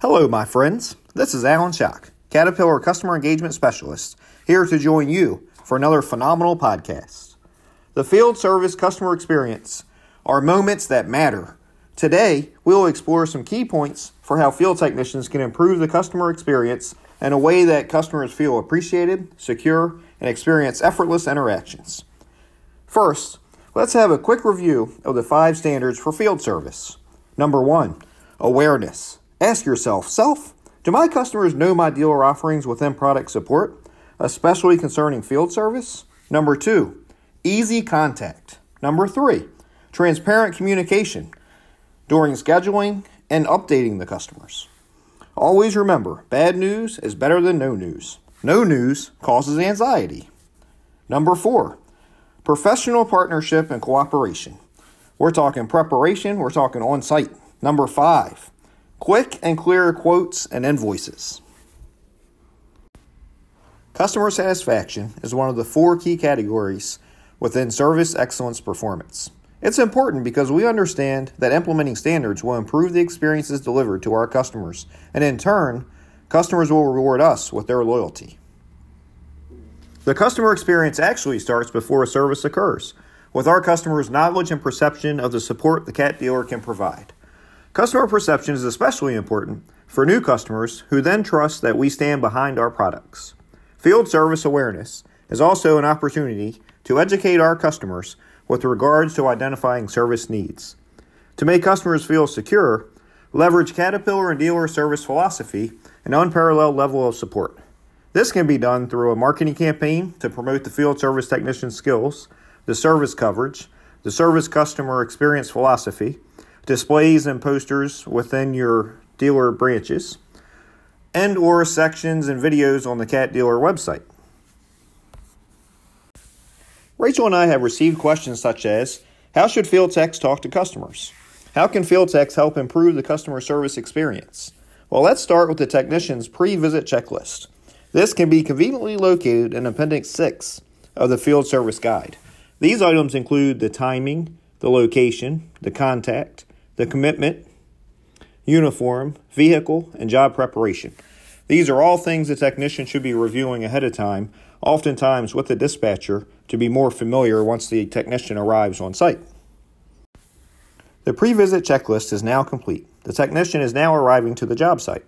Hello, my friends. This is Alan Shock, Caterpillar Customer Engagement Specialist, here to join you for another phenomenal podcast. The field service customer experience are moments that matter. Today, we will explore some key points for how field technicians can improve the customer experience in a way that customers feel appreciated, secure, and experience effortless interactions. First, let's have a quick review of the five standards for field service. Number one, awareness. Ask yourself, self, do my customers know my dealer offerings within product support, especially concerning field service? Number two, easy contact. Number three, transparent communication during scheduling and updating the customers. Always remember, bad news is better than no news. No news causes anxiety. Number four, professional partnership and cooperation. We're talking preparation, we're talking on site. Number five, quick and clear quotes and invoices. Customer satisfaction is one of the four key categories within service excellence performance. It's important because we understand that implementing standards will improve the experiences delivered to our customers, and in turn, customers will reward us with their loyalty. The customer experience actually starts before a service occurs, with our customers' knowledge and perception of the support the cat dealer can provide. Customer perception is especially important for new customers who then trust that we stand behind our products. Field service awareness is also an opportunity to educate our customers with regards to identifying service needs. To make customers feel secure, leverage Caterpillar and dealer service philosophy and unparalleled level of support. This can be done through a marketing campaign to promote the field service technician skills, the service coverage, the service customer experience philosophy, displays and posters within your dealer branches, and or sections and videos on the Cat Dealer website. Rachel and I have received questions such as How should field techs talk to customers? How can field techs help improve the customer service experience? Well, let's start with the technician's pre visit checklist. This can be conveniently located in Appendix 6 of the Field Service Guide. These items include the timing, the location, the contact, the commitment, uniform, vehicle, and job preparation. These are all things the technician should be reviewing ahead of time oftentimes with the dispatcher, to be more familiar once the technician arrives on site. The pre visit checklist is now complete. The technician is now arriving to the job site.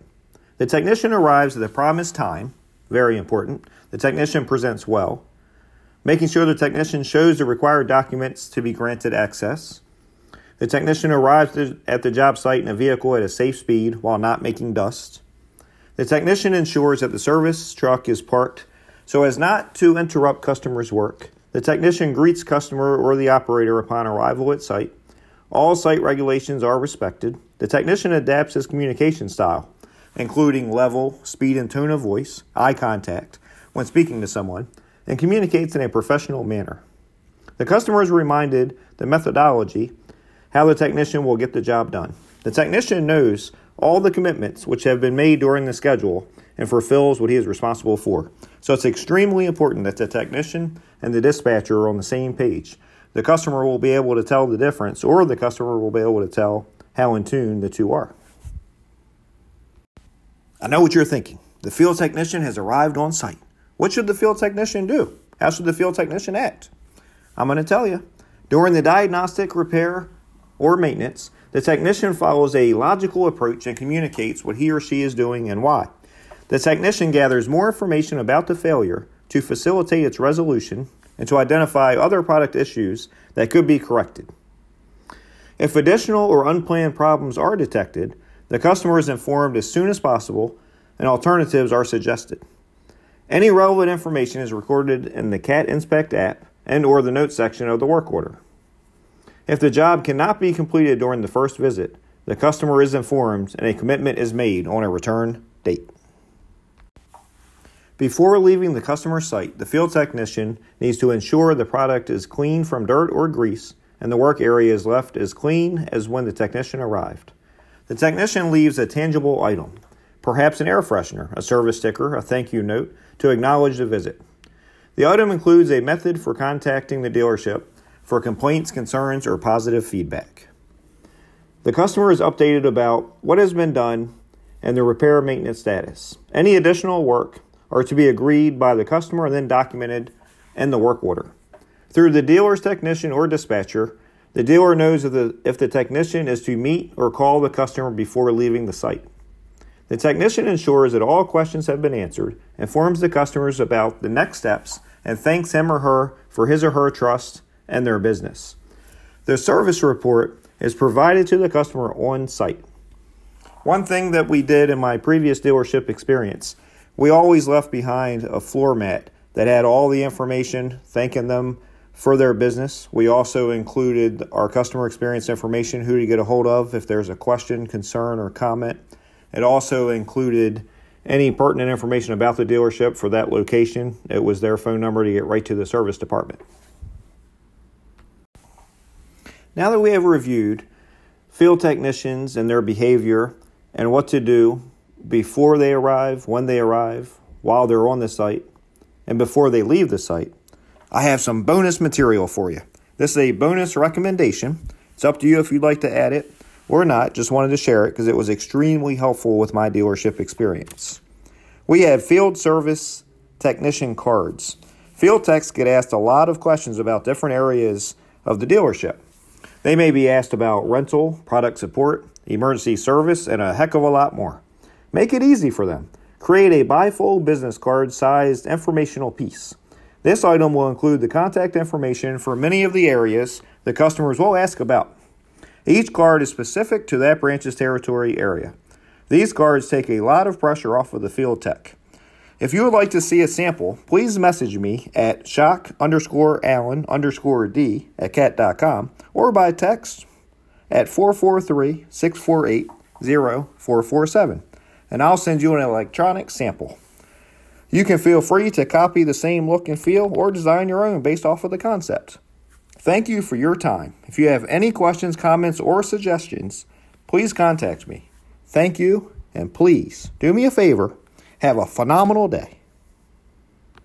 The technician arrives at the promised time, very important. The technician presents well, making sure the technician shows the required documents to be granted access. The technician arrives at the job site in a vehicle at a safe speed while not making dust. The technician ensures that the service truck is parked so as not to interrupt customers' work, the technician greets customer or the operator upon arrival at site. All site regulations are respected. The technician adapts his communication style, including level, speed, and tone of voice, eye contact, when speaking to someone, and communicates in a professional manner. The customer is reminded the methodology, how the technician will get the job done. The technician knows all the commitments which have been made during the schedule and fulfills what he is responsible for. So it's extremely important that the technician and the dispatcher are on the same page. The customer will be able to tell the difference, or the customer will be able to tell how in tune the two are. I know what you're thinking. The field technician has arrived on site. What should the field technician do? How should the field technician act? I'm going to tell you. During the diagnostic, repair, or maintenance, the technician follows a logical approach and communicates what he or she is doing and why. The technician gathers more information about the failure to facilitate its resolution and to identify other product issues that could be corrected. If additional or unplanned problems are detected, the customer is informed as soon as possible and alternatives are suggested. Any relevant information is recorded in the CAT Inspect app and or the notes section of the work order. If the job cannot be completed during the first visit, the customer is informed and a commitment is made on a return date. Before leaving the customer site, the field technician needs to ensure the product is clean from dirt or grease and the work area is left as clean as when the technician arrived. The technician leaves a tangible item, perhaps an air freshener, a service sticker, a thank you note, to acknowledge the visit. The item includes a method for contacting the dealership for complaints, concerns, or positive feedback. The customer is updated about what has been done and the repair maintenance status. Any additional work are to be agreed by the customer and then documented in the work order. Through the dealer's technician or dispatcher, the dealer knows if the, if the technician is to meet or call the customer before leaving the site. The technician ensures that all questions have been answered, informs the customers about the next steps, and thanks him or her for his or her trust and their business. The service report is provided to the customer on site. One thing that we did in my previous dealership experience, we always left behind a floor mat that had all the information thanking them for their business. We also included our customer experience information, who to get a hold of if there's a question, concern, or comment. It also included any pertinent information about the dealership for that location. It was their phone number to get right to the service department. Now that we have reviewed field technicians and their behavior and what to do before they arrive, when they arrive, while they're on the site, and before they leave the site, I have some bonus material for you. This is a bonus recommendation. It's up to you if you'd like to add it or not. Just wanted to share it because it was extremely helpful with my dealership experience. We have field service technician cards. Field techs get asked a lot of questions about different areas of the dealership. They may be asked about rental, product support, emergency service, and a heck of a lot more. Make it easy for them. Create a bifold business card sized informational piece. This item will include the contact information for many of the areas the customers will ask about. Each card is specific to that branch's territory area. These cards take a lot of pressure off of the field tech. If you would like to see a sample, please message me at shock underscore allen underscore d at cat.com or by text at 443 648 0447 and I'll send you an electronic sample. You can feel free to copy the same look and feel or design your own based off of the concept. Thank you for your time. If you have any questions, comments, or suggestions, please contact me. Thank you, and please do me a favor have a phenomenal day.